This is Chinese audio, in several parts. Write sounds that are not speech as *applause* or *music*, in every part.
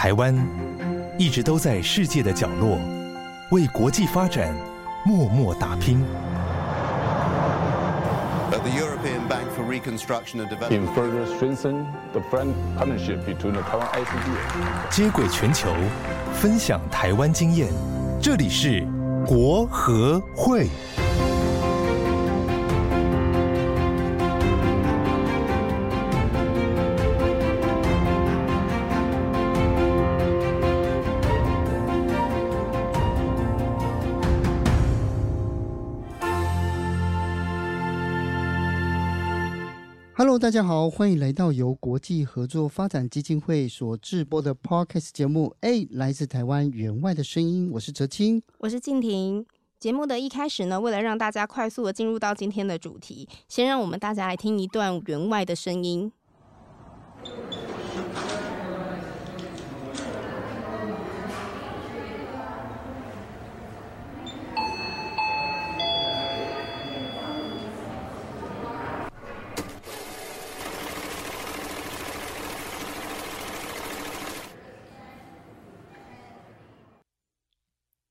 台湾一直都在世界的角落，为国际发展默默打拼。The European Bank for Reconstruction and Development in further strengthen the friend partnership between the Taiwan ICD。接轨全球，分享台湾经验，这里是国和会。大家好，欢迎来到由国际合作发展基金会所制播的 Podcast 节目。哎，来自台湾员外的声音，我是哲青，我是静婷。节目的一开始呢，为了让大家快速的进入到今天的主题，先让我们大家来听一段员外的声音。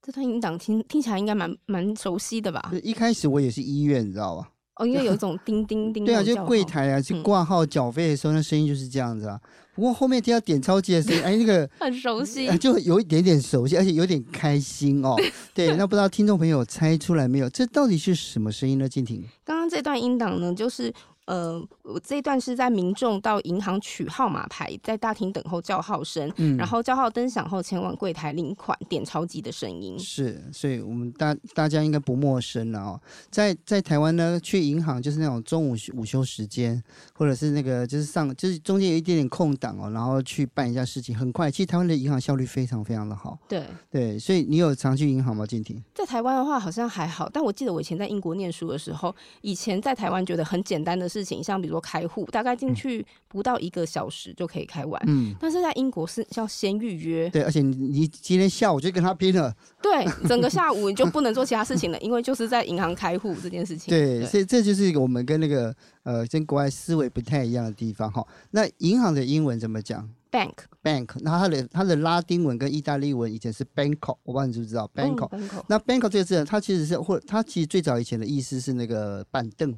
这段音档听听起来应该蛮蛮熟悉的吧？一开始我也是医院，你知道吧？哦，因为有一种叮叮 *laughs* 叮。对啊，就柜台啊，去挂号缴费的时候，那声音就是这样子啊。不过后面听到点钞机的声音，哎，那个 *laughs* 很熟悉，*laughs* 就有一点点熟悉，而且有点开心哦。对，那不知道听众朋友猜出来没有？这到底是什么声音呢？静婷，刚刚这段音档呢，就是。呃，我这一段是在民众到银行取号码牌，在大厅等候叫号声，嗯，然后叫号灯响后前往柜台领款点钞机的声音。是，所以我们大大家应该不陌生了哦。在在台湾呢，去银行就是那种中午午休时间，或者是那个就是上就是中间有一点点空档哦，然后去办一下事情，很快。其实台湾的银行效率非常非常的好。对对，所以你有常去银行吗？静婷？在台湾的话好像还好，但我记得我以前在英国念书的时候，以前在台湾觉得很简单的事情，像比如说开户，大概进去不到一个小时就可以开完。嗯，但是在英国是要先预约。对，而且你你今天下午就跟他拼了。对，整个下午你就不能做其他事情了，因为就是在银行开户这件事情。对，所以这就是我们跟那个呃跟国外思维不太一样的地方哈。那银行的英文怎么讲？Bank。Bank。那它的它的拉丁文跟意大利文以前是 Banco，我不知道你知不知道，Banco。那 Banco 这个字，它其实是或它其实最早以前的意思是那个板凳。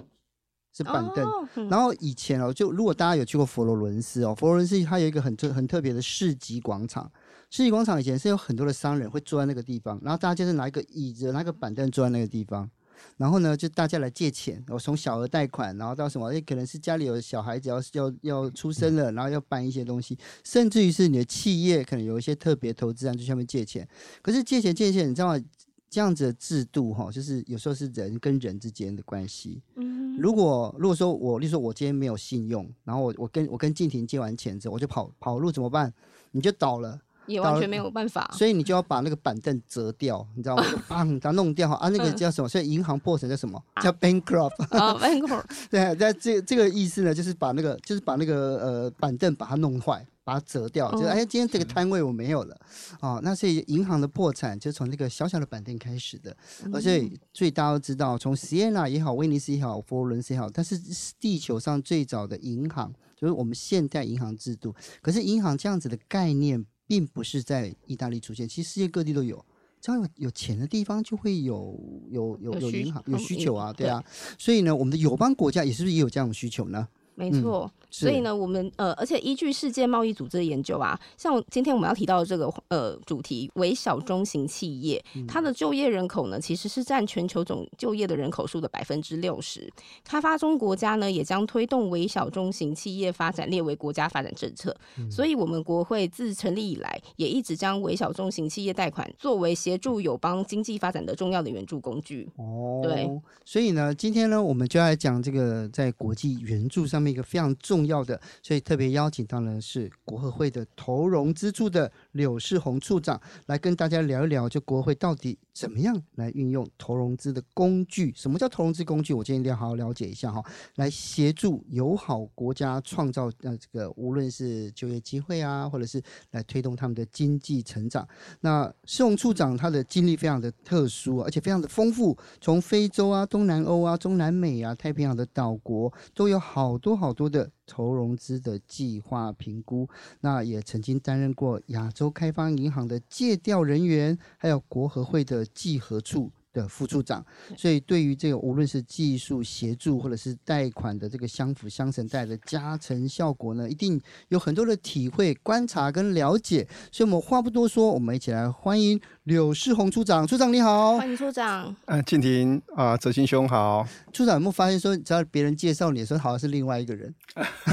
是板凳，然后以前哦，就如果大家有去过佛罗伦斯哦，佛罗伦斯它有一个很特很特别的市集广场。市集广场以前是有很多的商人会坐在那个地方，然后大家就是拿一个椅子、拿个板凳坐在那个地方，然后呢，就大家来借钱，我从小额贷款，然后到什么，也可能是家里有小孩子要要要出生了，然后要办一些东西，甚至于是你的企业可能有一些特别投资案，去下面借钱。可是借钱借钱，你知道吗？这样子的制度哈，就是有时候是人跟人之间的关系。嗯，如果如果说我，例如说我今天没有信用，然后我我跟我跟静婷借完钱之后，我就跑跑路怎么办？你就倒了，也完全没有办法。所以你就要把那个板凳折掉，你知道吗？*laughs* 把它弄掉啊，那个叫什么？所以银行破产叫什么？叫 bankrupt。*laughs* 啊，bankrupt。*laughs* 对，那这这个意思呢，就是把那个就是把那个呃板凳把它弄坏。把它折掉，就是哎，今天这个摊位我没有了，哦，哦，那所以银行的破产就从那个小小的板凳开始的，而且所以大家都知道，从锡耶纳也好，威尼斯也好，佛罗伦斯也好，它是地球上最早的银行，就是我们现代银行制度。可是银行这样子的概念，并不是在意大利出现，其实世界各地都有，只要有有钱的地方，就会有有有有银行有需求啊，对啊，所以呢，我们的友邦国家也是不是也有这样的需求呢？没错。嗯所以呢，我们呃，而且依据世界贸易组织的研究啊，像今天我们要提到的这个呃主题，微小中型企业，它的就业人口呢，其实是占全球总就业的人口数的百分之六十。开发中国家呢，也将推动微小中型企业发展列为国家发展政策。所以，我们国会自成立以来，也一直将微小中型企业贷款作为协助友邦经济发展的重要的援助工具。哦，对。所以呢，今天呢，我们就来讲这个在国际援助上面一个非常重。重要的，所以特别邀请到的是国合会的投融资处的柳世宏处长来跟大家聊一聊，就国会到底怎么样来运用投融资的工具？什么叫投融资工具？我今天一定要好好了解一下哈，来协助友好国家创造呃这个无论是就业机会啊，或者是来推动他们的经济成长。那施宏处长他的经历非常的特殊，而且非常的丰富，从非洲啊、东南欧啊、中南美啊、太平洋的岛国都有好多好多的投融资的计划评估。那也曾经担任过亚洲开发银行的借调人员，还有国合会的寄何处的副处长，所以对于这个无论是技术协助或者是贷款的这个相辅相成带来的加成效果呢，一定有很多的体会、观察跟了解。所以，我们话不多说，我们一起来欢迎柳世宏处长。处长你好，欢迎处长。嗯，静婷啊，哲新兄好。处长有没有发现说，只要别人介绍你的时候，好像是另外一个人？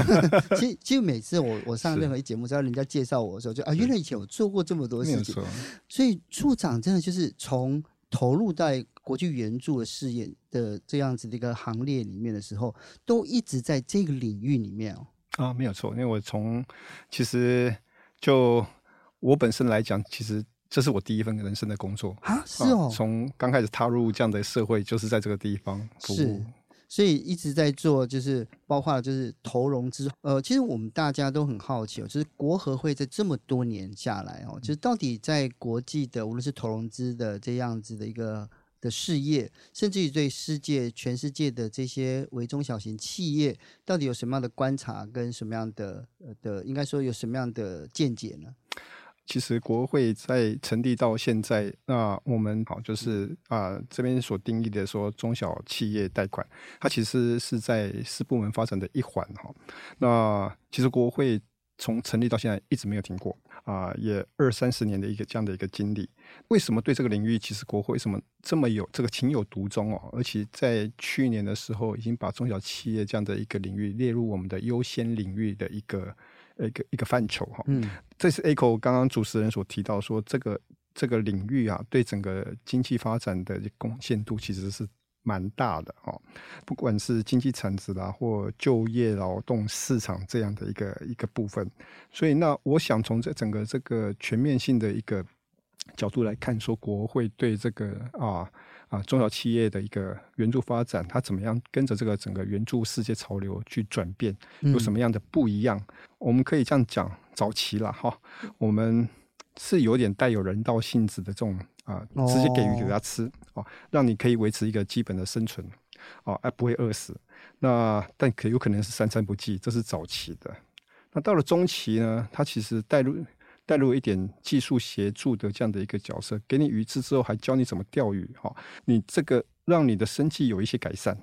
*laughs* 其实，其实每次我我上任何一节目，只要人家介绍我的时候，就啊，原来以前我做过这么多事情。所以，处长真的就是从。投入在国际援助的事业的这样子的一个行列里面的时候，都一直在这个领域里面哦。啊，没有错，因为我从其实就我本身来讲，其实这是我第一份人生的工作啊，是哦。从刚开始踏入这样的社会，就是在这个地方服务。是。所以一直在做，就是包括就是投融资。呃，其实我们大家都很好奇哦，就是国合会在这么多年下来哦，就是到底在国际的无论是投融资的这样子的一个的事业，甚至于对世界全世界的这些微中小型企业，到底有什么样的观察跟什么样的呃的，应该说有什么样的见解呢？其实国会在成立到现在，那我们好就是啊、呃、这边所定义的说中小企业贷款，它其实是在四部门发展的一环哈。那其实国会从成立到现在一直没有停过啊、呃，也二三十年的一个这样的一个经历。为什么对这个领域，其实国会为什么这么有这个情有独钟哦？而且在去年的时候，已经把中小企业这样的一个领域列入我们的优先领域的一个。一个一个范畴哈，嗯，这是 Echo 刚刚主持人所提到说，这个这个领域啊，对整个经济发展的贡献度其实是蛮大的哈，不管是经济产值啦，或就业劳动市场这样的一个一个部分，所以那我想从这整个这个全面性的一个角度来看，说国会对这个啊。啊，中小企业的一个援助发展，它怎么样跟着这个整个援助世界潮流去转变，有什么样的不一样？嗯、我们可以这样讲，早期了哈，我们是有点带有人道性质的这种啊，直接给予给他吃哦，让你可以维持一个基本的生存哦，而不会饿死。那但可有可能是三餐不继，这是早期的。那到了中期呢，它其实带入。带入一点技术协助的这样的一个角色，给你鱼吃之后，还教你怎么钓鱼，哈，你这个让你的生计有一些改善。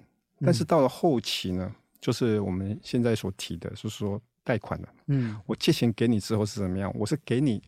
但是到了后期呢，就是我们现在所提的，就是说贷款了。嗯，我借钱给你之后是怎么样？我是给你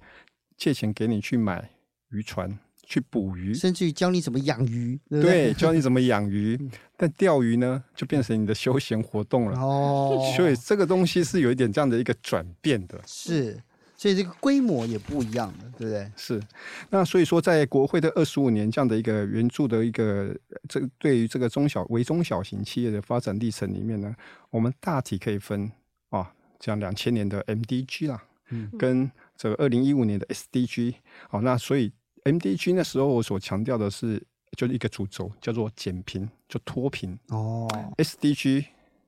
借钱给你去买渔船，去捕鱼，甚至于教你怎么养鱼。对，对，教你怎么养鱼。但钓鱼呢，就变成你的休闲活动了。哦，所以这个东西是有一点这样的一个转变的。是。所以这个规模也不一样的，对不对？是，那所以说，在国会的二十五年这样的一个援助的一个这个对于这个中小微中小型企业的发展历程里面呢，我们大体可以分啊，讲两千年的 MDG 啦，嗯，跟这个二零一五年的 SDG，好，那所以 MDG 那时候我所强调的是，就是一个主轴叫做减贫，就脱贫。哦，SDG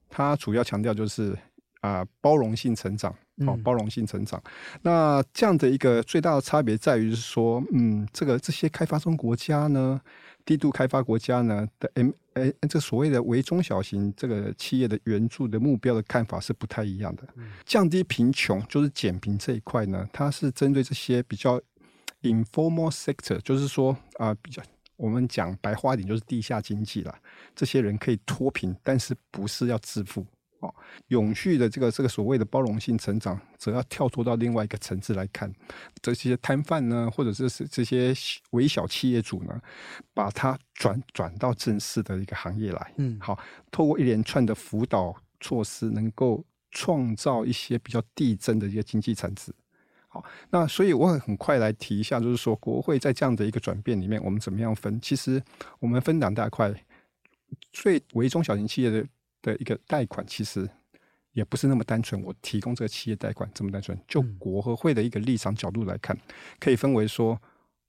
它主要强调就是啊包容性成长。哦，包容性成长。嗯、那这样的一个最大的差别在于是说，嗯，这个这些开发中国家呢，低度开发国家呢的 M，哎，这所谓的为中小型这个企业的援助的目标的看法是不太一样的。嗯、降低贫穷就是减贫这一块呢，它是针对这些比较 informal sector，就是说啊、呃，比较我们讲白话一点就是地下经济了。这些人可以脱贫，但是不是要致富。哦，永续的这个这个所谓的包容性成长，则要跳脱到另外一个层次来看，这些摊贩呢，或者是是这些微小企业主呢，把它转转到正式的一个行业来。嗯，好，透过一连串的辅导措施，能够创造一些比较递增的一个经济产值。好，那所以我很快来提一下，就是说国会在这样的一个转变里面，我们怎么样分？其实我们分两大块，最为中小型企业的。的一个贷款其实也不是那么单纯，我提供这个企业贷款这么单纯。就国合会的一个立场角度来看，可以分为说，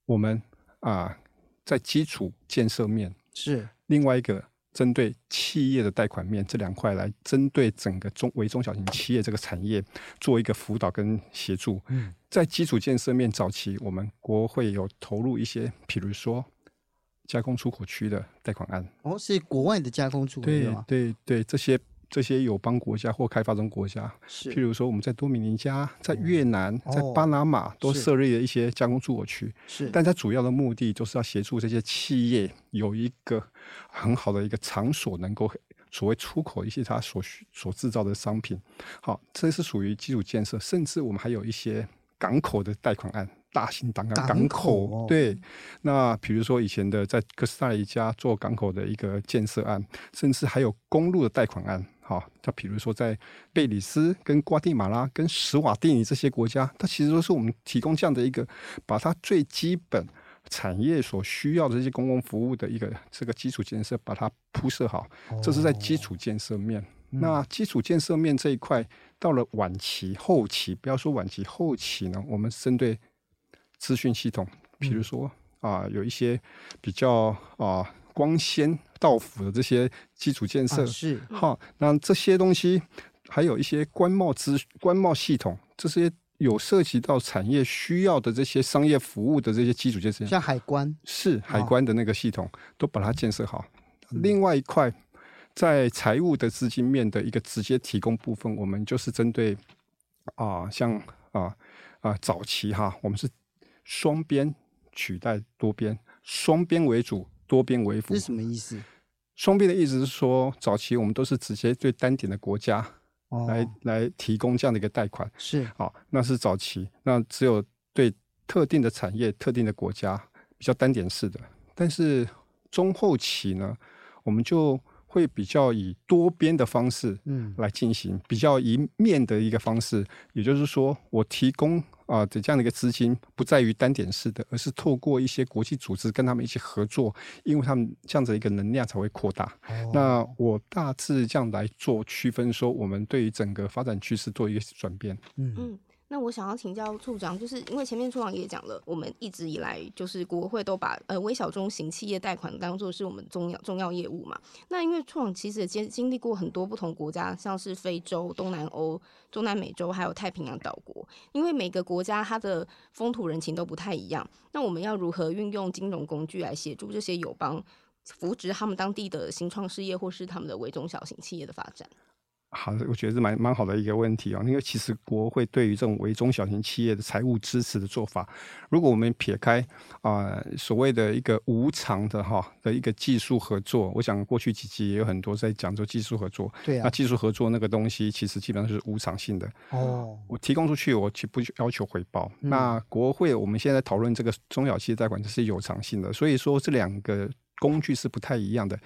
我们啊在基础建设面是另外一个针对企业的贷款面这两块来针对整个中微中小型企业这个产业做一个辅导跟协助。嗯，在基础建设面早期，我们国会有投入一些，比如说加工出口区的贷款案。哦，是国外的加工出口区对对对，这些。这些友邦国家或开发中国家，是譬如说我们在多米尼加、在越南、哦、在巴拿马都设立了一些加工出口区。是，但它主要的目的就是要协助这些企业有一个很好的一个场所，能够所谓出口一些它所需所制造的商品。好，这是属于基础建设，甚至我们还有一些港口的贷款案。大型港港港口，对，那比如说以前的在哥斯达黎加做港口的一个建设案，甚至还有公路的贷款案，好，它比如说在贝里斯、跟瓜地马拉、跟史瓦蒂尼这些国家，它其实都是我们提供这样的一个，把它最基本产业所需要的这些公共服务的一个这个基础建设，把它铺设好，这是在基础建设面。那基础建设面这一块，到了晚期、后期，不要说晚期、后期呢，我们针对。资讯系统，比如说啊、呃，有一些比较啊、呃、光纤到府的这些基础建设、啊、是哈，那这些东西还有一些官贸资官贸系统，这些有涉及到产业需要的这些商业服务的这些基础建设，像海关是海关的那个系统，哦、都把它建设好。另外一块，在财务的资金面的一个直接提供部分，我们就是针对啊、呃，像啊啊、呃、早期哈，我们是。双边取代多边，双边为主，多边为辅。是什么意思？双边的意思是说，早期我们都是直接对单点的国家来、哦、来提供这样的一个贷款。是，好，那是早期，那只有对特定的产业、特定的国家比较单点式的。但是中后期呢，我们就会比较以多边的方式，嗯，来进行、嗯、比较一面的一个方式，也就是说，我提供。啊，这样的一个资金不在于单点式的，而是透过一些国际组织跟他们一起合作，因为他们这样子一个能量才会扩大。哦、那我大致这样来做区分，说我们对于整个发展趋势做一个转变。嗯。那我想要请教处长，就是因为前面处长也讲了，我们一直以来就是国会都把呃微小中型企业贷款当做是我们重要重要业务嘛。那因为处长其实也经经历过很多不同国家，像是非洲、东南欧、中南美洲，还有太平洋岛国。因为每个国家它的风土人情都不太一样，那我们要如何运用金融工具来协助这些友邦扶植他们当地的新创事业，或是他们的微中小型企业的发展？好，我觉得是蛮蛮好的一个问题哦。因为其实国会对于这种微中小型企业的财务支持的做法，如果我们撇开啊、呃、所谓的一个无偿的哈的一个技术合作，我想过去几集也有很多在讲做技术合作。对啊。那技术合作那个东西其实基本上是无偿性的。哦。我提供出去，我其实不要求回报。嗯、那国会我们现在讨论这个中小企业贷款，这是有偿性的，所以说这两个工具是不太一样的。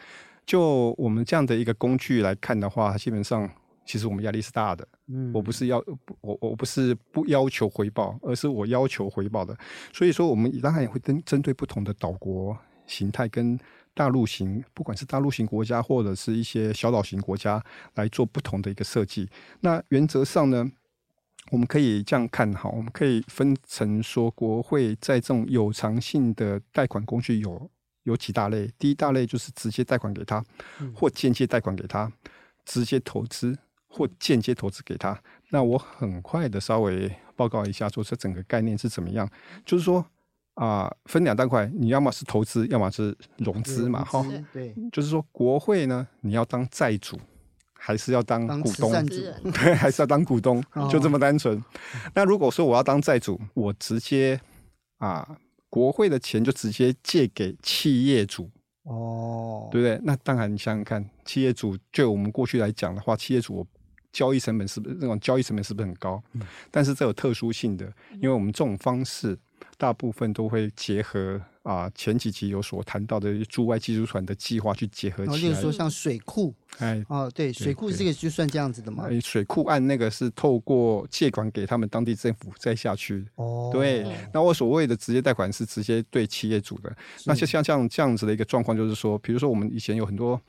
就我们这样的一个工具来看的话，基本上其实我们压力是大的。嗯，我不是要我我不是不要求回报，而是我要求回报的。所以说，我们当然也会针针对不同的岛国形态跟大陆型，不管是大陆型国家或者是一些小岛型国家来做不同的一个设计。那原则上呢，我们可以这样看哈，我们可以分成说，国会在这种有偿性的贷款工具有。有几大类，第一大类就是直接贷款给他，或间接贷款给他，直接投资或间接投资给他。那我很快的稍微报告一下，说这整个概念是怎么样。就是说啊、呃，分两大块，你要么是投资，要么是融资嘛，哈。对，就是说国会呢，你要当债主，还是要当股东？*laughs* 对，还是要当股东？就这么单纯。那如果说我要当债主，我直接啊。呃国会的钱就直接借给企业主哦，对不对？那当然，你想想看，企业主就我们过去来讲的话，企业主交易成本是不是那种交易成本是不是很高？嗯，但是这有特殊性的，因为我们这种方式。大部分都会结合啊，前几集有所谈到的驻外技术团的计划去结合起来。例如说像水库，哎，哦，对，水库这个就算这样子的嘛。水库案那个是透过借款给他们当地政府再下去。哦，对。那我所谓的直接贷款是直接对企业主的。那就像像这样子的一个状况，就是说，比如说我们以前有很多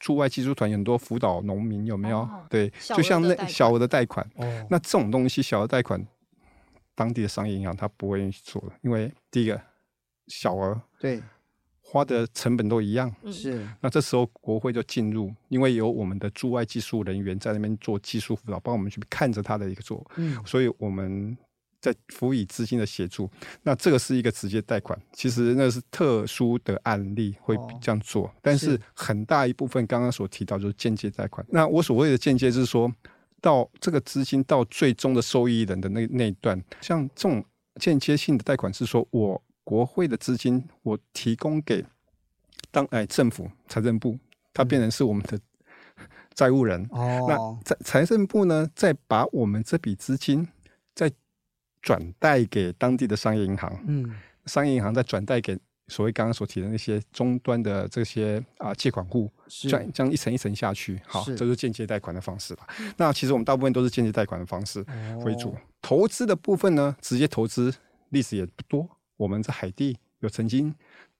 驻外技术团，有很多辅导农民，有没有？对，就像那小额的贷款。哦，那这种东西，小额贷款。当地的商业银行他不会愿意去做的，因为第一个小额，对，花的成本都一样，是。那这时候国会就进入，因为有我们的驻外技术人员在那边做技术辅导，帮我们去看着他的一个做，嗯，所以我们在辅以资金的协助。那这个是一个直接贷款，其实那是特殊的案例会这样做，哦、但是很大一部分刚刚所提到就是间接贷款。那我所谓的间接就是说到这个资金到最终的受益人的那那一段，像这种间接性的贷款是说我。国会的资金，我提供给当哎政府财政部，它变成是我们的债务人。哦，那财财政部呢，再把我们这笔资金再转贷给当地的商业银行。嗯，商业银行再转贷给所谓刚刚所提的那些终端的这些啊借款户，这样这样一层一层下去，好，这就是间接贷款的方式了。那其实我们大部分都是间接贷款的方式为主。哦，投资的部分呢，直接投资历史也不多。我们在海地有曾经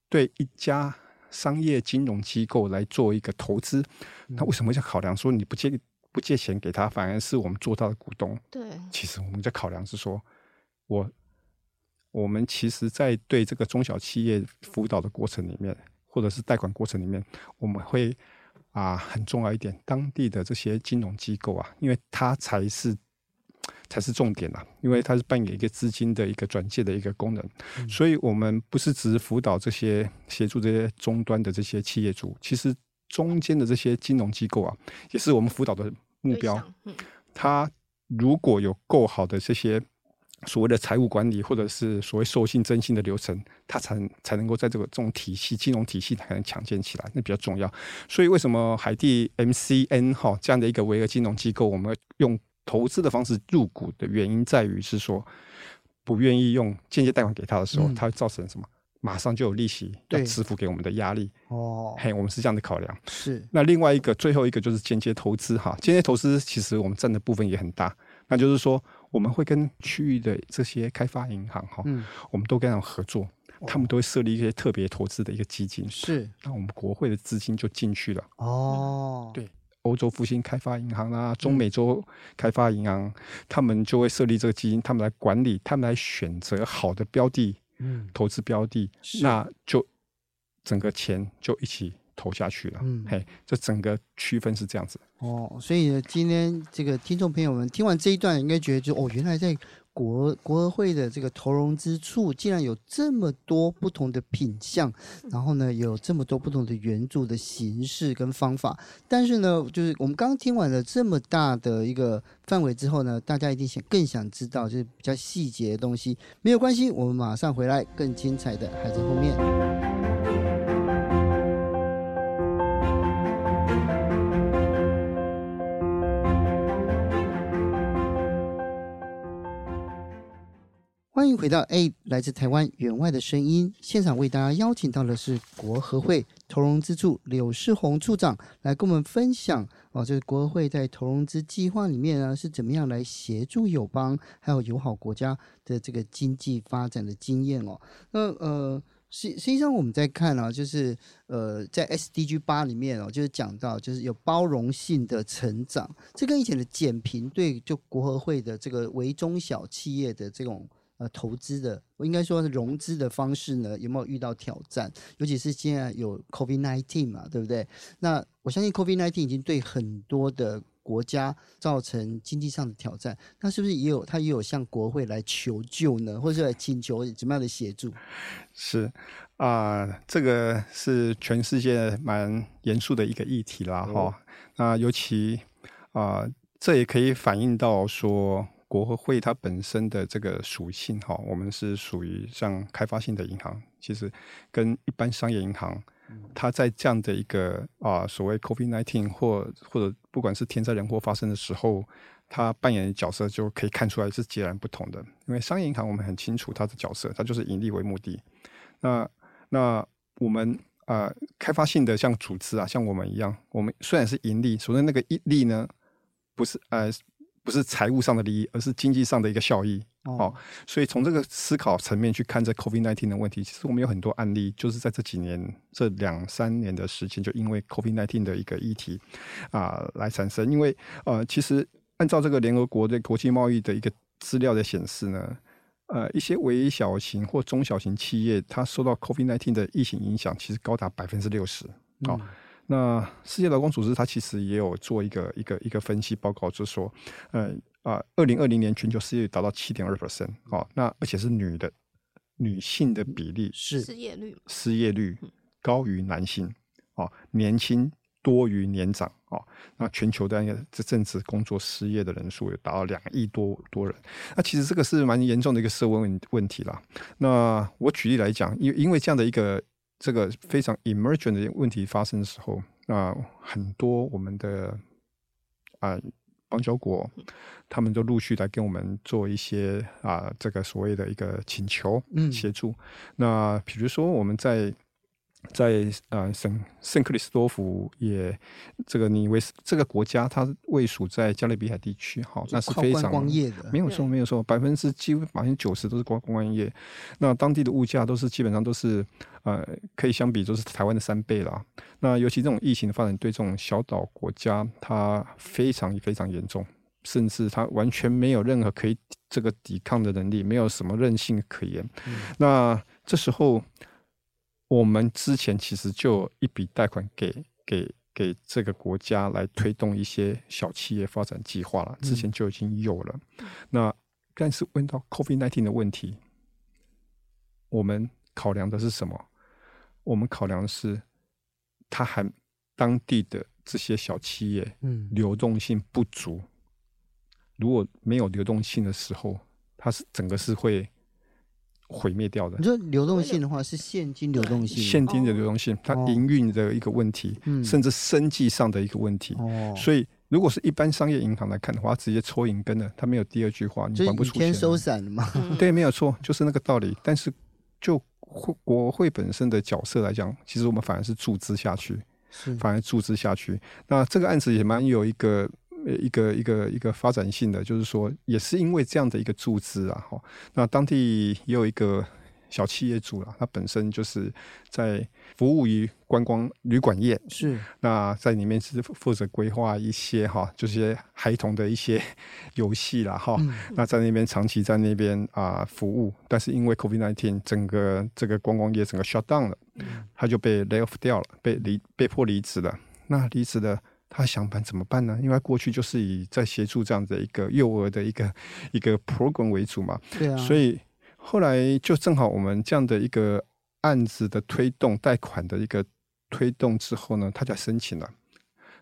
对一家商业金融机构来做一个投资，那为什么要考量说你不借不借钱给他，反而是我们做到的股东？对，其实我们在考量是说，我我们其实，在对这个中小企业辅导的过程里面，或者是贷款过程里面，我们会啊很重要一点，当地的这些金融机构啊，因为它才是。才是重点啊，因为它是扮演一个资金的一个转介的一个功能，嗯、所以我们不是只是辅导这些协助这些终端的这些企业主，其实中间的这些金融机构啊，也是我们辅导的目标。嗯、他如果有够好的这些所谓的财务管理，或者是所谓授信征信的流程，它才能才能够在这个这种体系金融体系才能强健起来，那比较重要。所以为什么海地 MCN 哈这样的一个维和金融机构，我们用投资的方式入股的原因在于是说，不愿意用间接贷款给他的时候，它会造成什么？马上就有利息要支付给我们的压力。哦，嘿，我们是这样的考量。是。那另外一个，最后一个就是间接投资哈。间接投资其实我们占的部分也很大。那就是说，我们会跟区域的这些开发银行哈，我们都跟他们合作，他们都会设立一些特别投资的一个基金。是。那我们国会的资金就进去了。哦。对。欧洲复兴开发银行啊，中美洲开发银行，嗯、他们就会设立这个基金，他们来管理，他们来选择好的标的，嗯，投资标的，那就整个钱就一起投下去了。嗯，嘿，这整个区分是这样子。哦，所以呢，今天这个听众朋友们听完这一段，应该觉得就哦，原来在。国国合会的这个投融资处竟然 *laughs* 有这么多不同的品相，然后呢，有这么多不同的援助的形式跟方法。但是呢，就是我们刚刚听完了这么大的一个范围之后呢，大家一定想更想知道就是比较细节的东西。没有关系，我们马上回来，更精彩的还在后面。欢迎回到 A 来自台湾援外的声音现场，为大家邀请到的是国合会投融资处柳世宏处长来跟我们分享哦，这个国合会在投融资计划里面呢是怎么样来协助友邦还有友好国家的这个经济发展的经验哦。那呃，实实际上我们在看啊，就是呃，在 SDG 八里面哦，就是讲到就是有包容性的成长，这跟以前的减贫对就国合会的这个微中小企业的这种。呃，投资的，我应该说是融资的方式呢，有没有遇到挑战？尤其是现在有 COVID-19 嘛，对不对？那我相信 COVID-19 已经对很多的国家造成经济上的挑战。那是不是也有他也有向国会来求救呢，或者是来请求怎么样的协助？是啊、呃，这个是全世界蛮严肃的一个议题啦，哈、哦。那尤其啊、呃，这也可以反映到说。国合会它本身的这个属性哈，我们是属于像开发性的银行，其实跟一般商业银行，它在这样的一个啊所谓 COVID-19 或或者不管是天灾人祸发生的时候，它扮演的角色就可以看出来是截然不同的。因为商业银行我们很清楚它的角色，它就是盈利为目的。那那我们啊开发性的像组织啊，像我们一样，我们虽然是盈利，首先那个利呢不是呃。不是财务上的利益，而是经济上的一个效益。哦，哦，所以从这个思考层面去看这 COVID-19 的问题，其实我们有很多案例，就是在这几年这两三年的时间，就因为 COVID-19 的一个议题啊、呃、来产生。因为呃，其实按照这个联合国的国际贸易的一个资料的显示呢，呃一些微小型或中小型企业，它受到 COVID-19 的疫情影响，其实高达百分之六十。好，那世界劳工组织它其实也有做一个一个一个分析报告，就是说，呃啊，二零二零年全球失业率达到七点二 percent，好，那而且是女的女性的比例是失业率失业率高于男性，哦，年轻多于年长，哦，那全球的这阵子工作失业的人数有达到两亿多多人，那其实这个是蛮严重的一个社会问问题啦。那我举例来讲，因因为这样的一个。这个非常 emergent 的问题发生的时候，那很多我们的啊邦交国，他们都陆续来跟我们做一些啊这个所谓的一个请求协助。嗯、那比如说我们在。在呃，圣圣克里斯多福也这个尼维斯这个国家，它位属在加勒比海地区，哈，那是非常光业的没有错，没有错，百分之几乎百分之九十都是光光业。那当地的物价都是基本上都是呃，可以相比就是台湾的三倍了。那尤其这种疫情的发展，对这种小岛国家，它非常非常严重，甚至它完全没有任何可以这个抵抗的能力，没有什么韧性可言。嗯、那这时候。我们之前其实就有一笔贷款给给给这个国家来推动一些小企业发展计划了，之前就已经有了。嗯、那但是问到 COVID-19 的问题，我们考量的是什么？我们考量的是，它还当地的这些小企业，嗯，流动性不足。如果没有流动性的时候，它是整个是会。毁灭掉的。你说流动性的话，是现金流动性，现金的流动性，它营运的一个问题，哦、甚至生计上的一个问题。哦、所以，如果是一般商业银行来看的话，直接抽银根了，它没有第二句话，你还不出钱。天收散了嘛？对，没有错，就是那个道理。但是，就国会本身的角色来讲，其实我们反而是注资下去，是反而注资下去。那这个案子也蛮有一个。一个一个一个发展性的，就是说，也是因为这样的一个注资啊，哈，那当地也有一个小企业主了，他本身就是在服务于观光旅馆业，是。那在里面是负责规划一些哈，就是孩童的一些 *laughs* 游戏了哈，嗯、那在那边长期在那边啊服务，但是因为 COVID-19 整个这个观光业整个 shut down 了，他就被 lay off 掉了，被离被迫离职了，那离职了。他想办怎么办呢？因为过去就是以在协助这样的一个幼儿的一个一个 program 为主嘛，对啊，所以后来就正好我们这样的一个案子的推动贷款的一个推动之后呢，他就申请了，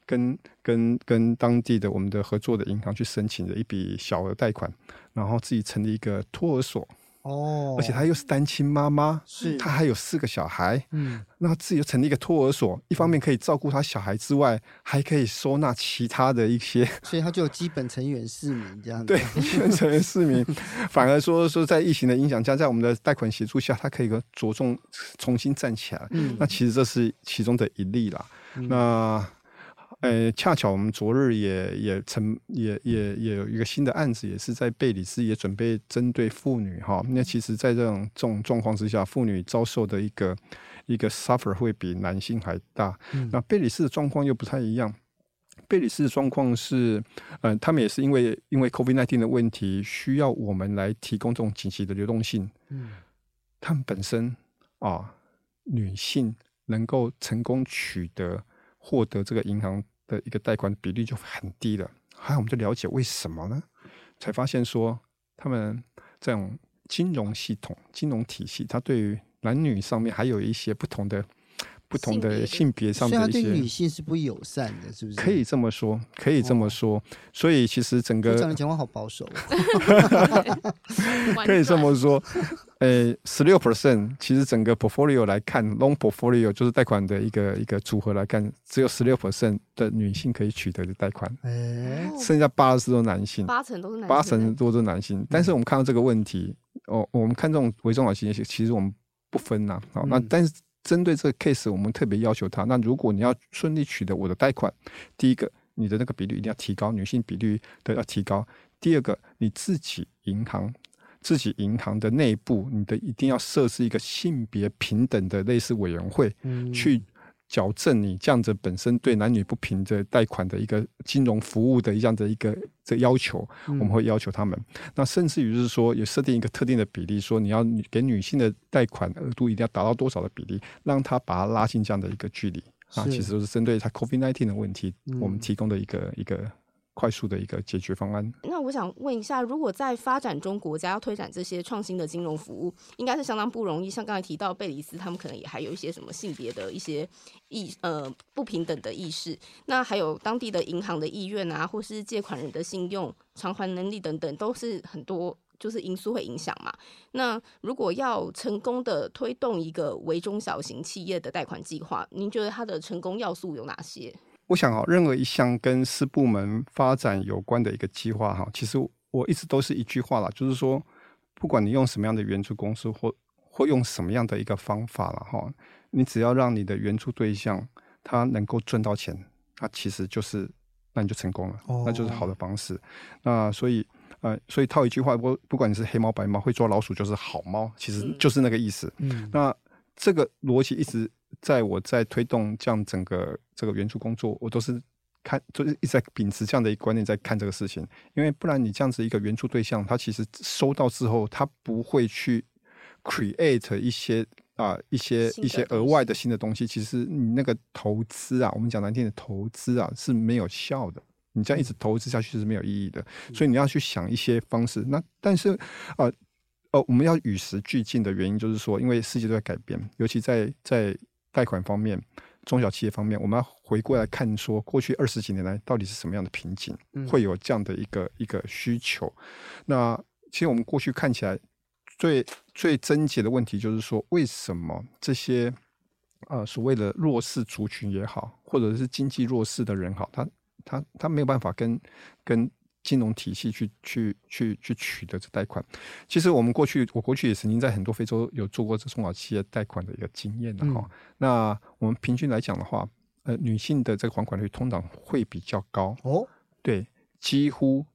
跟跟跟当地的我们的合作的银行去申请了一笔小额贷款，然后自己成立一个托儿所。哦，而且她又是单亲妈妈，是。她还有四个小孩，嗯，那自己又成立一个托儿所，一方面可以照顾她小孩之外，还可以收纳其他的一些，所以她就有基本成员市民这样子，*laughs* 对，基本成员市民，反而说说在疫情的影响下，在我们的贷款协助下，她可以个着重重新站起来，嗯，那其实这是其中的一例啦，嗯、那。呃，恰巧我们昨日也也成也也也有一个新的案子，也是在贝里斯，也准备针对妇女哈。那其实，在这种这种状况之下，妇女遭受的一个一个 suffer 会比男性还大。嗯、那贝里斯的状况又不太一样。贝里斯的状况是，嗯、呃，他们也是因为因为 COVID-19 的问题，需要我们来提供这种紧急的流动性。嗯，他们本身啊，女性能够成功取得获得这个银行。的一个贷款比例就很低了，还有我们就了解为什么呢？才发现说，他们这种金融系统、金融体系，它对于男女上面还有一些不同的。不同的性别上的一些，对女性是不友善的，是不是？可以这么说，可以这么说。所以其实整个，这样的情况好保守。*laughs* 可以这么说，呃，十六 percent，其实整个 portfolio 来看，loan portfolio 就是贷款的一个一个组合来看，只有十六 percent 的女性可以取得的贷款，哎，剩下八十都是男性，八成都是男性，八成多都是男性。但是我们看到这个问题，哦，我们看这种微中小企业，其实我们不分呐，好，那但是。针对这个 case，我们特别要求他。那如果你要顺利取得我的贷款，第一个，你的那个比率一定要提高，女性比率都要提高。第二个，你自己银行，自己银行的内部，你的一定要设置一个性别平等的类似委员会，嗯、去矫正你这样子本身对男女不平的贷款的一个金融服务的这样的一个这要求，我们会要求他们。那甚至于是说，也设定一个特定的比例，说你要给女性的贷款额度一定要达到多少的比例，让他把它拉近这样的一个距离啊。其实都是针对他 COVID nineteen 的问题，我们提供的一个一个。快速的一个解决方案。那我想问一下，如果在发展中国家要推展这些创新的金融服务，应该是相当不容易。像刚才提到贝里斯，他们可能也还有一些什么性别的一些意呃不平等的意识。那还有当地的银行的意愿啊，或是借款人的信用偿还能力等等，都是很多就是因素会影响嘛。那如果要成功的推动一个微中小型企业的贷款计划，您觉得它的成功要素有哪些？我想啊，任何一项跟私部门发展有关的一个计划哈，其实我一直都是一句话啦，就是说，不管你用什么样的援助公司或或用什么样的一个方法了哈，你只要让你的援助对象他能够赚到钱，那其实就是那你就成功了，那就是好的方式。那所以呃，所以套一句话，不不管你是黑猫白猫，会抓老鼠就是好猫，其实就是那个意思。嗯，那这个逻辑一直。在我在推动这样整个这个援助工作，我都是看，就是一直在秉持这样的一个观念在看这个事情。因为不然，你这样子一个援助对象，他其实收到之后，他不会去 create 一些啊、呃、一些一些额外的新的东西。其实你那个投资啊，我们讲难听的投资啊是没有效的。你这样一直投资下去是没有意义的。所以你要去想一些方式。那但是啊呃，呃，我们要与时俱进的原因就是说，因为世界都在改变，尤其在在。贷款方面，中小企业方面，我们要回过来看，说过去二十几年来到底是什么样的瓶颈，会有这样的一个一个需求。那其实我们过去看起来最最症结的问题，就是说，为什么这些呃所谓的弱势族群也好，或者是经济弱势的人好，他他他没有办法跟跟。金融体系去去去去取得这贷款，其实我们过去，我过去也曾经在很多非洲有做过这中小企业贷款的一个经验的哈。嗯、那我们平均来讲的话，呃，女性的这个还款率通常会比较高哦，对，几乎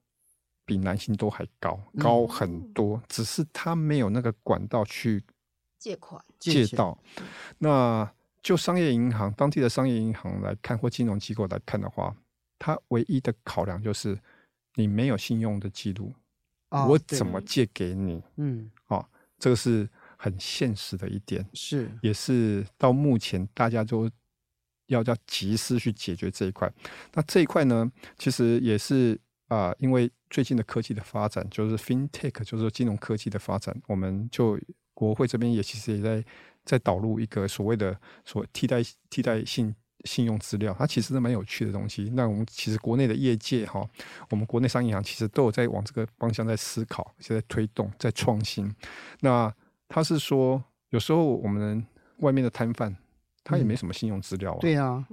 比男性都还高，高很多，嗯、只是他没有那个管道去借款借到。那就商业银行当地的商业银行来看，或金融机构来看的话，它唯一的考量就是。你没有信用的记录，哦、我怎么借给你？嗯，哦，这个是很现实的一点，是也是到目前大家都要要及时去解决这一块。那这一块呢，其实也是啊、呃，因为最近的科技的发展，就是 FinTech，就是金融科技的发展，我们就国会这边也其实也在在导入一个所谓的所谓替代替代性。信用资料，它其实是蛮有趣的东西。那我们其实国内的业界哈，我们国内商业银行其实都有在往这个方向在思考，现在推动，在创新。那他是说，有时候我们外面的摊贩，他也没什么信用资料啊。对呀，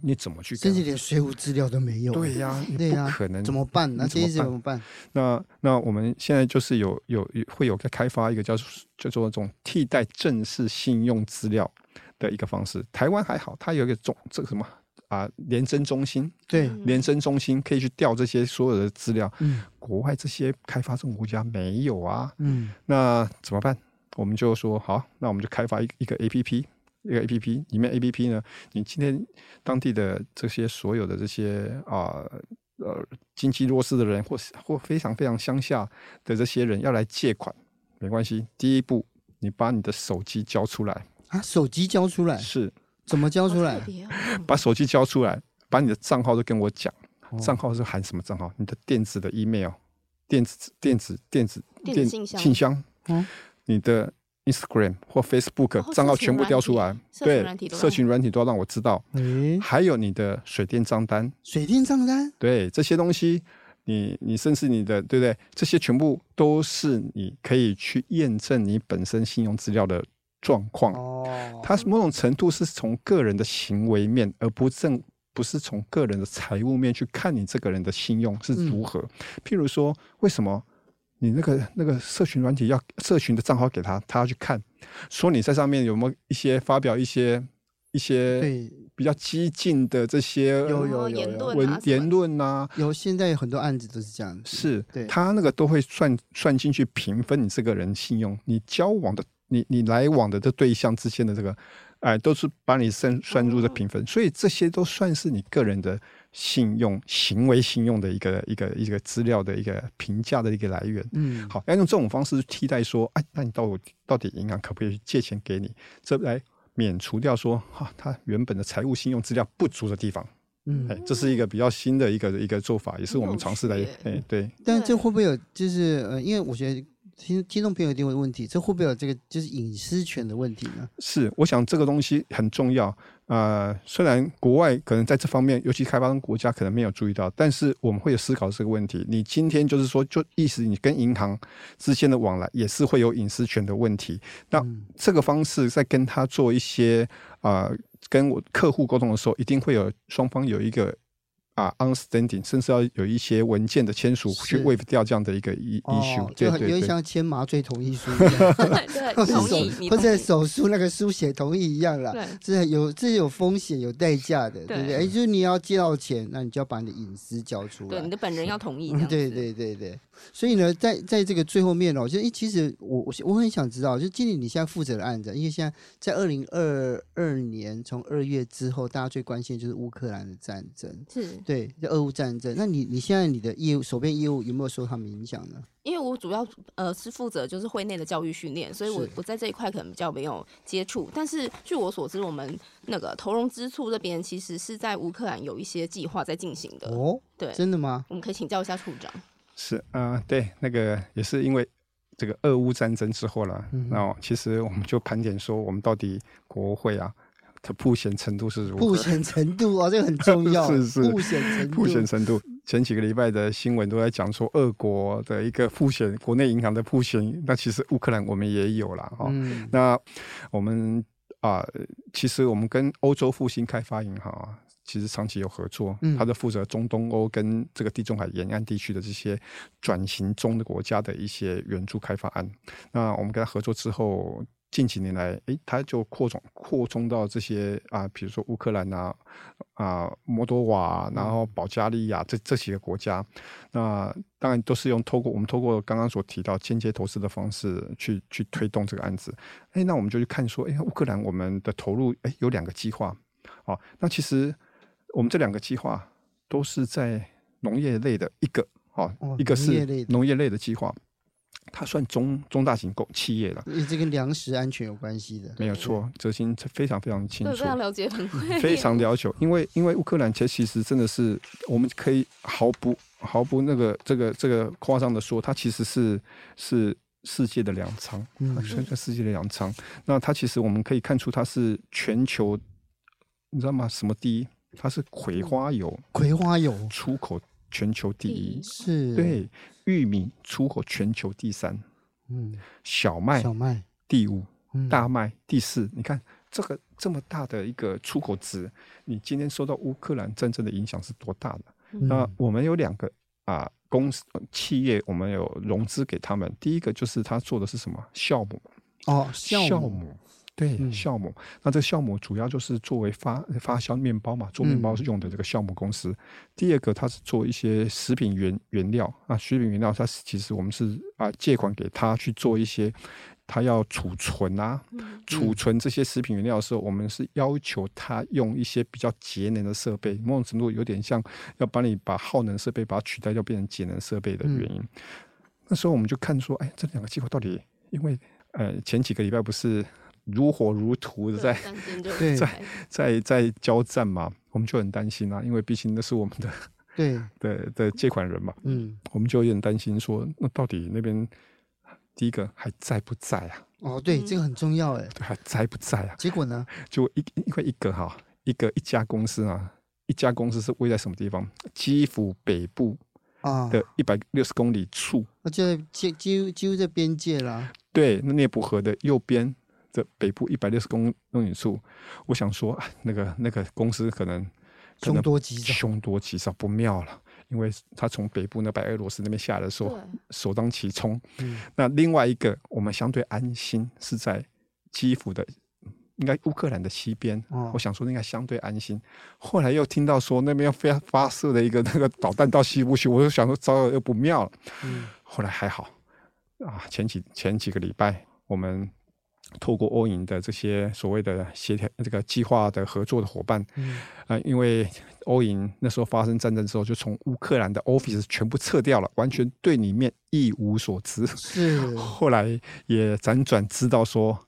你怎么去？甚至连税务资料都没有。对呀，对呀，不可能。怎么办？那这怎么办？那那我们现在就是有有会有在开发一个叫叫做这种替代正式信用资料。的一个方式，台湾还好，它有一个中这个什么啊，联征中心，对，联征中心可以去调这些所有的资料。嗯，国外这些开发中国家没有啊。嗯，那怎么办？我们就说好，那我们就开发一一个 APP，一个 APP 里面 APP 呢，你今天当地的这些所有的这些啊呃经济弱势的人，或或非常非常乡下的这些人要来借款，没关系，第一步你把你的手机交出来。啊，手机交出来是怎么交出来？把手机交出来，把你的账号都跟我讲。账号是含什么账号？你的电子的 email、电子电子电子电信箱、信箱，嗯，你的 Instagram 或 Facebook 账号全部调出来。对，社群软体都要让我知道。还有你的水电账单、水电账单，对这些东西，你你甚至你的对不对？这些全部都是你可以去验证你本身信用资料的。状况，它是某种程度是从个人的行为面，而不正不是从个人的财务面去看你这个人的信用是如何。嗯、譬如说，为什么你那个那个社群软体要社群的账号给他，他要去看，说你在上面有没有一些发表一些一些比较激进的这些有有言论文言论啊？有现在有很多案子都是这样子，是对他那个都会算算进去评分你这个人信用，你交往的。你你来往的这对象之间的这个哎、呃，都是把你算算入的评分，所以这些都算是你个人的信用、行为信用的一个一个一个资料的一个评价的一个来源。嗯，好，要用这种方式替代说，哎，那你到我到底银行可不可以借钱给你？这来免除掉说，哈、啊，他原本的财务信用资料不足的地方。嗯，哎，这是一个比较新的一个一个做法，也是我们尝试来，哎，对。但这会不会有，就是呃，因为我觉得。听听众朋友一定会问题，这会不会有这个就是隐私权的问题呢？是，我想这个东西很重要。呃，虽然国外可能在这方面，尤其开发中国家可能没有注意到，但是我们会有思考这个问题。你今天就是说，就意思你跟银行之间的往来也是会有隐私权的问题。那这个方式在跟他做一些啊、呃，跟我客户沟通的时候，一定会有双方有一个。啊，understanding，甚至要有一些文件的签署去 waive 掉这样的一个 issue，就有点像签麻醉同意书一样，*laughs* 对，*laughs* 同意，或者手术那个书写同意一样啦。对，这是有这是有风险有代价的，对。不对？哎，就是你要借到钱，那你就要把你的隐私交出来，对，你的本人要同意。*laughs* 对对对对。所以呢，在在这个最后面哦，就其实我我我很想知道，就经理你现在负责的案子，因为现在在二零二二年从二月之后，大家最关心的就是乌克兰的战争，是对，就俄乌战争。那你你现在你的业务手边业务有没有受他们影响呢？因为我主要呃是负责就是会内的教育训练，所以我我在这一块可能比较没有接触。但是据我所知，我们那个投融资处这边其实是在乌克兰有一些计划在进行的哦。对，真的吗？我们可以请教一下处长。是啊、呃，对，那个也是因为这个俄乌战争之后了，嗯、然后其实我们就盘点说，我们到底国会啊的曝险程度是如何？曝险程度啊，这个很重要。*laughs* 是是，曝险程度。曝险程度，前几个礼拜的新闻都在讲说，俄国的一个曝险，国内银行的曝险。那其实乌克兰我们也有了哈。嗯、那我们啊、呃，其实我们跟欧洲复兴开发银行啊。其实长期有合作，它的负责中东欧跟这个地中海沿岸地区的这些转型中的国家的一些援助开发案。那我们跟他合作之后，近几年来，诶，他就扩充扩充到这些啊，比如说乌克兰啊、啊摩多瓦，然后保加利亚这这几个国家。那当然都是用透过我们透过刚刚所提到间接投资的方式去去推动这个案子。诶，那我们就去看说，诶，乌克兰我们的投入，诶，有两个计划。好，那其实。我们这两个计划都是在农业类的一个，哦，一个是农业类的计划，它算中中大型公企业了。这跟粮食安全有关系的，没有错。哲新非常非常清楚，非常了解，很会，非常了解。因为因为乌克兰其实真的是，我们可以毫不毫不那个这个这个夸张的说，它其实是是世界的粮仓，嗯，是世界的粮仓。那它其实我们可以看出，它是全球，你知道吗？什么第一？它是葵花油，葵花油出口全球第一，是。对玉米出口全球第三，嗯，小麦小麦。第五，嗯、大麦第四。你看这个这么大的一个出口值，你今天受到乌克兰战争的影响是多大的？嗯、那我们有两个啊公司企业，我们有融资给他们。第一个就是他做的是什么？酵母。哦，酵母。对，酵母。那这酵母主要就是作为发发酵面包嘛，做面包是用的这个酵母公司。嗯、第二个，它是做一些食品原原料啊，食品原料，它其实我们是啊借款给他去做一些，他要储存啊，储、嗯、存这些食品原料的时候，我们是要求他用一些比较节能的设备，某种程度有点像要帮你把耗能设备把它取代，要变成节能设备的原因。嗯、那时候我们就看说，哎，这两个机构到底，因为呃前几个礼拜不是。如火如荼的在在在在交战嘛，我们就很担心啊，因为毕竟那是我们的对 *laughs* 的的借款人嘛，嗯，我们就有点担心说，那到底那边第一个还在不在啊？哦，对，这个很重要哎，还在不在啊？结果呢？*laughs* 就一因为一个哈，一个一家公司啊，一家公司是位在什么地方？基辅北部啊的一百六十公里处，那就几几几乎在边界啦。对，那涅伯河的右边。这北部一百六十公公里处，我想说，那个那个公司可能凶多吉少，凶多吉少不妙了，因为他从北部那白俄罗斯那边下来的时候，首当其冲。嗯、那另外一个，我们相对安心是在基辅的，应该乌克兰的西边。哦、我想说应该相对安心。后来又听到说那边要发发射的一个那个导弹到西部去，我就想说糟了又不妙了。嗯、后来还好啊，前几前几个礼拜我们。透过欧银的这些所谓的协调这个计划的合作的伙伴，嗯、呃，因为欧银那时候发生战争之后，就从乌克兰的 office 全部撤掉了，完全对里面一无所知。是，*laughs* 后来也辗转知道说，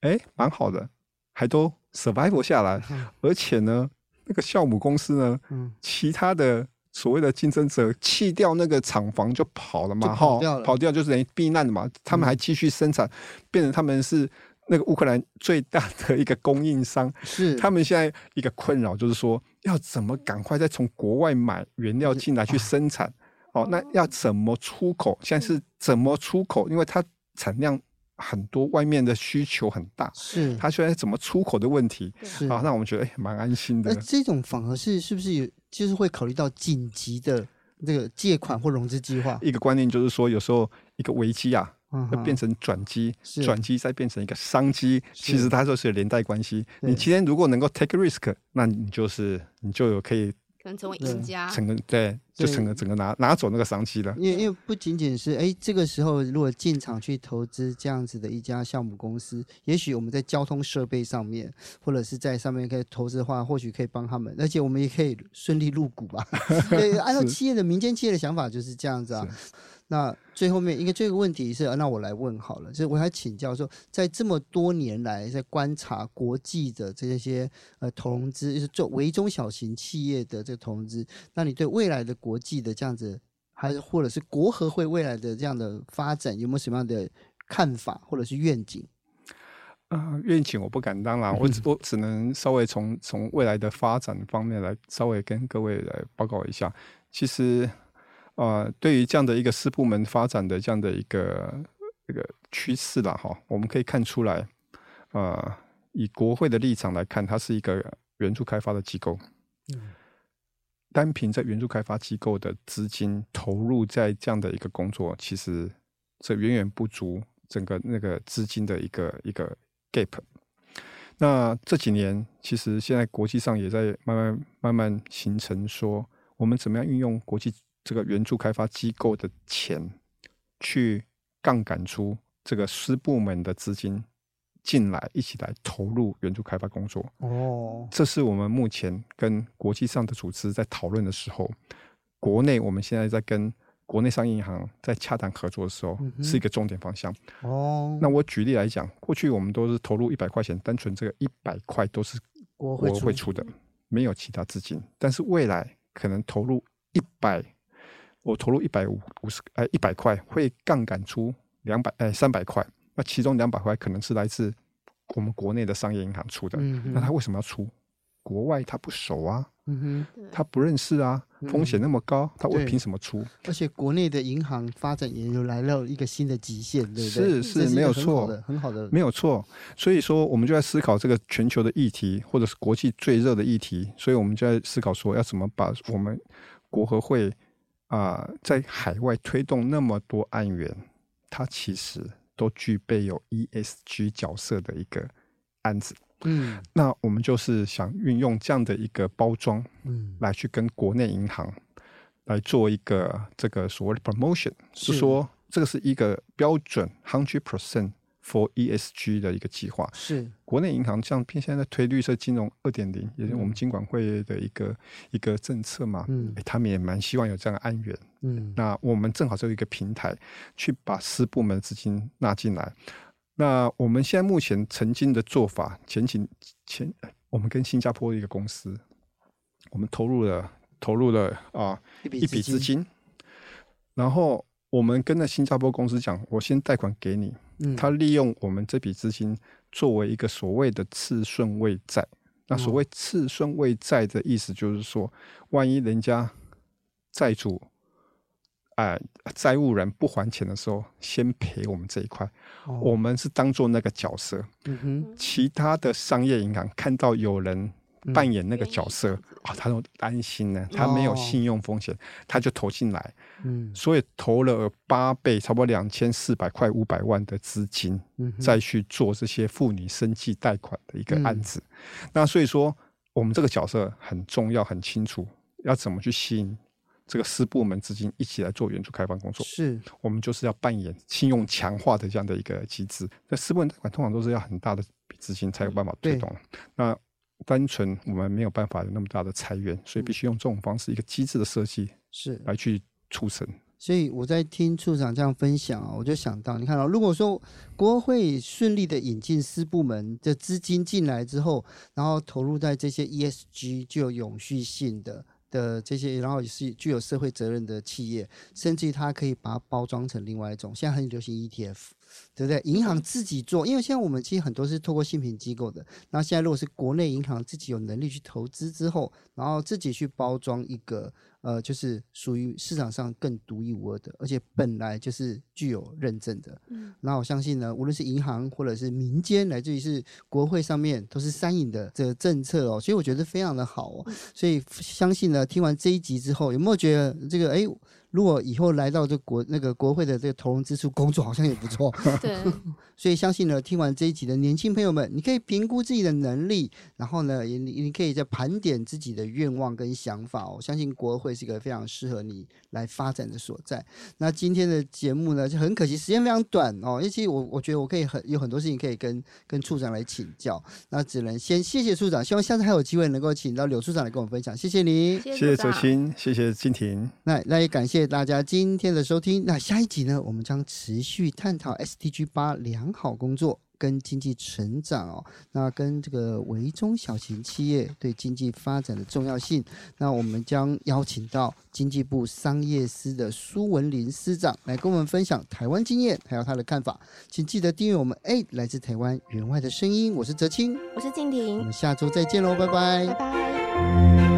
哎，蛮好的，还都 survive 下来，嗯、而且呢，那个酵母公司呢，嗯，其他的所谓的竞争者弃掉那个厂房就跑了嘛，哈，跑掉就是等于避难的嘛，他们还继续生产，嗯、变成他们是。那个乌克兰最大的一个供应商是他们现在一个困扰，就是说要怎么赶快再从国外买原料进来去生产哦，那要怎么出口？现在是怎么出口？因为它产量很多，外面的需求很大，是它现在怎么出口的问题是啊？那我们觉得哎，蛮安心的。那这种反而是是不是有就是会考虑到紧急的这个借款或融资计划？一个观念就是说，有时候一个危机啊。会变成转机，转机再变成一个商机，其实它就是有连带关系。你今天如果能够 take risk，那你就是你就有可以可能成为赢家，成个对，就成个整个拿拿走那个商机了。因为因为不仅仅是哎，这个时候如果进场去投资这样子的一家项目公司，也许我们在交通设备上面或者是在上面可以投资的话，或许可以帮他们，而且我们也可以顺利入股吧。*laughs* 对，按照企业的民间企业的想法就是这样子啊。*laughs* 那最后面，应该这个问题是，那我来问好了。就是我还请教说，在这么多年来，在观察国际的这些呃投融资，就是做微中小型企业的这个投融资，那你对未来的国际的这样子，还是或者是国合会未来的这样的发展，有没有什么样的看法或者是愿景？啊、呃，愿景我不敢当啦，*laughs* 我只我只能稍微从从未来的发展方面来稍微跟各位来报告一下。其实。啊、呃，对于这样的一个四部门发展的这样的一个这个趋势啦，哈，我们可以看出来，啊、呃，以国会的立场来看，它是一个援助开发的机构。嗯，单凭在援助开发机构的资金投入在这样的一个工作，其实这远远不足整个那个资金的一个一个 gap。那这几年，其实现在国际上也在慢慢慢慢形成，说我们怎么样运用国际。这个援助开发机构的钱，去杠杆出这个私部门的资金进来，一起来投入援助开发工作。哦，这是我们目前跟国际上的组织在讨论的时候，国内我们现在在跟国内商业银行在洽谈合作的时候，是一个重点方向。哦，那我举例来讲，过去我们都是投入一百块钱，单纯这个一百块都是国会出的，没有其他资金。但是未来可能投入一百。我投入一百五五十哎一百块，会杠杆出两百哎三百块，那其中两百块可能是来自我们国内的商业银行出的。嗯、那他为什么要出？国外他不熟啊，嗯、哼他不认识啊，风险那么高，嗯、他会凭什么出？而且国内的银行发展也有来到一个新的极限，对不对？是是，是没有错的，很好的，没有错。所以说，我们就在思考这个全球的议题，或者是国际最热的议题，所以我们就在思考说，要怎么把我们国合会。啊、呃，在海外推动那么多案源，它其实都具备有 ESG 角色的一个案子。嗯，那我们就是想运用这样的一个包装，嗯，来去跟国内银行来做一个这个所谓的 promotion，是说这个是一个标准 hundred percent。For ESG 的一个计划是国内银行像偏现在推绿色金融二点零，也是我们金管会的一个、嗯、一个政策嘛。嗯、欸，他们也蛮希望有这样的安源。嗯，那我们正好就有一个平台去把私部门资金纳进来。那我们现在目前曾经的做法，前几前我们跟新加坡的一个公司，我们投入了投入了啊一笔资金，然后我们跟那新加坡公司讲，我先贷款给你。他利用我们这笔资金作为一个所谓的次顺位债，那所谓次顺位债的意思就是说，万一人家债主哎债务人不还钱的时候，先赔我们这一块，我们是当做那个角色，嗯其他的商业银行看到有人。扮演那个角色啊、哦，他都担心呢，他没有信用风险，哦、他就投进来，嗯，所以投了八倍，差不多两千四百块五百万的资金，嗯、再去做这些妇女生计贷款的一个案子。嗯、那所以说，我们这个角色很重要，很清楚，要怎么去吸引这个四部门资金一起来做援助开发工作。是，我们就是要扮演信用强化的这样的一个机制。那四部门贷款通常都是要很大的资金才有办法推动。那单纯我们没有办法有那么大的财源，所以必须用这种方式一个机制的设计是来去促成。所以我在听处长这样分享啊，我就想到，你看到，如果说国会顺利的引进私部门的资金进来之后，然后投入在这些 ESG 具有永续性的的这些，然后也是具有社会责任的企业，甚至于它可以把它包装成另外一种，现在很流行 ETF。对不对？银行自己做，因为现在我们其实很多是透过信评机构的。那现在如果是国内银行自己有能力去投资之后，然后自己去包装一个呃，就是属于市场上更独一无二的，而且本来就是具有认证的。嗯。那我相信呢，无论是银行或者是民间，来自于是国会上面都是三赢的这个政策哦，所以我觉得非常的好哦。所以相信呢，听完这一集之后，有没有觉得这个哎？如果以后来到这国那个国会的这个投融资处工作，好像也不错。*laughs* *laughs* 对，所以相信呢，听完这一集的年轻朋友们，你可以评估自己的能力，然后呢，也你你可以再盘点自己的愿望跟想法。我相信国会是一个非常适合你来发展的所在。那今天的节目呢，就很可惜时间非常短哦，因为其实我我觉得我可以很有很多事情可以跟跟处长来请教，那只能先谢谢处长，希望下次还有机会能够请到柳处长来跟我们分享。谢谢你，谢谢哲青，谢谢静婷。那那也感谢。谢谢大家今天的收听。那下一集呢，我们将持续探讨 SDG 八良好工作跟经济成长哦。那跟这个微中小型企业对经济发展的重要性。那我们将邀请到经济部商业司的苏文林司长来跟我们分享台湾经验，还有他的看法。请记得订阅我们。哎，来自台湾员外的声音，我是哲青，我是静婷，我们下周再见喽，拜拜，拜拜。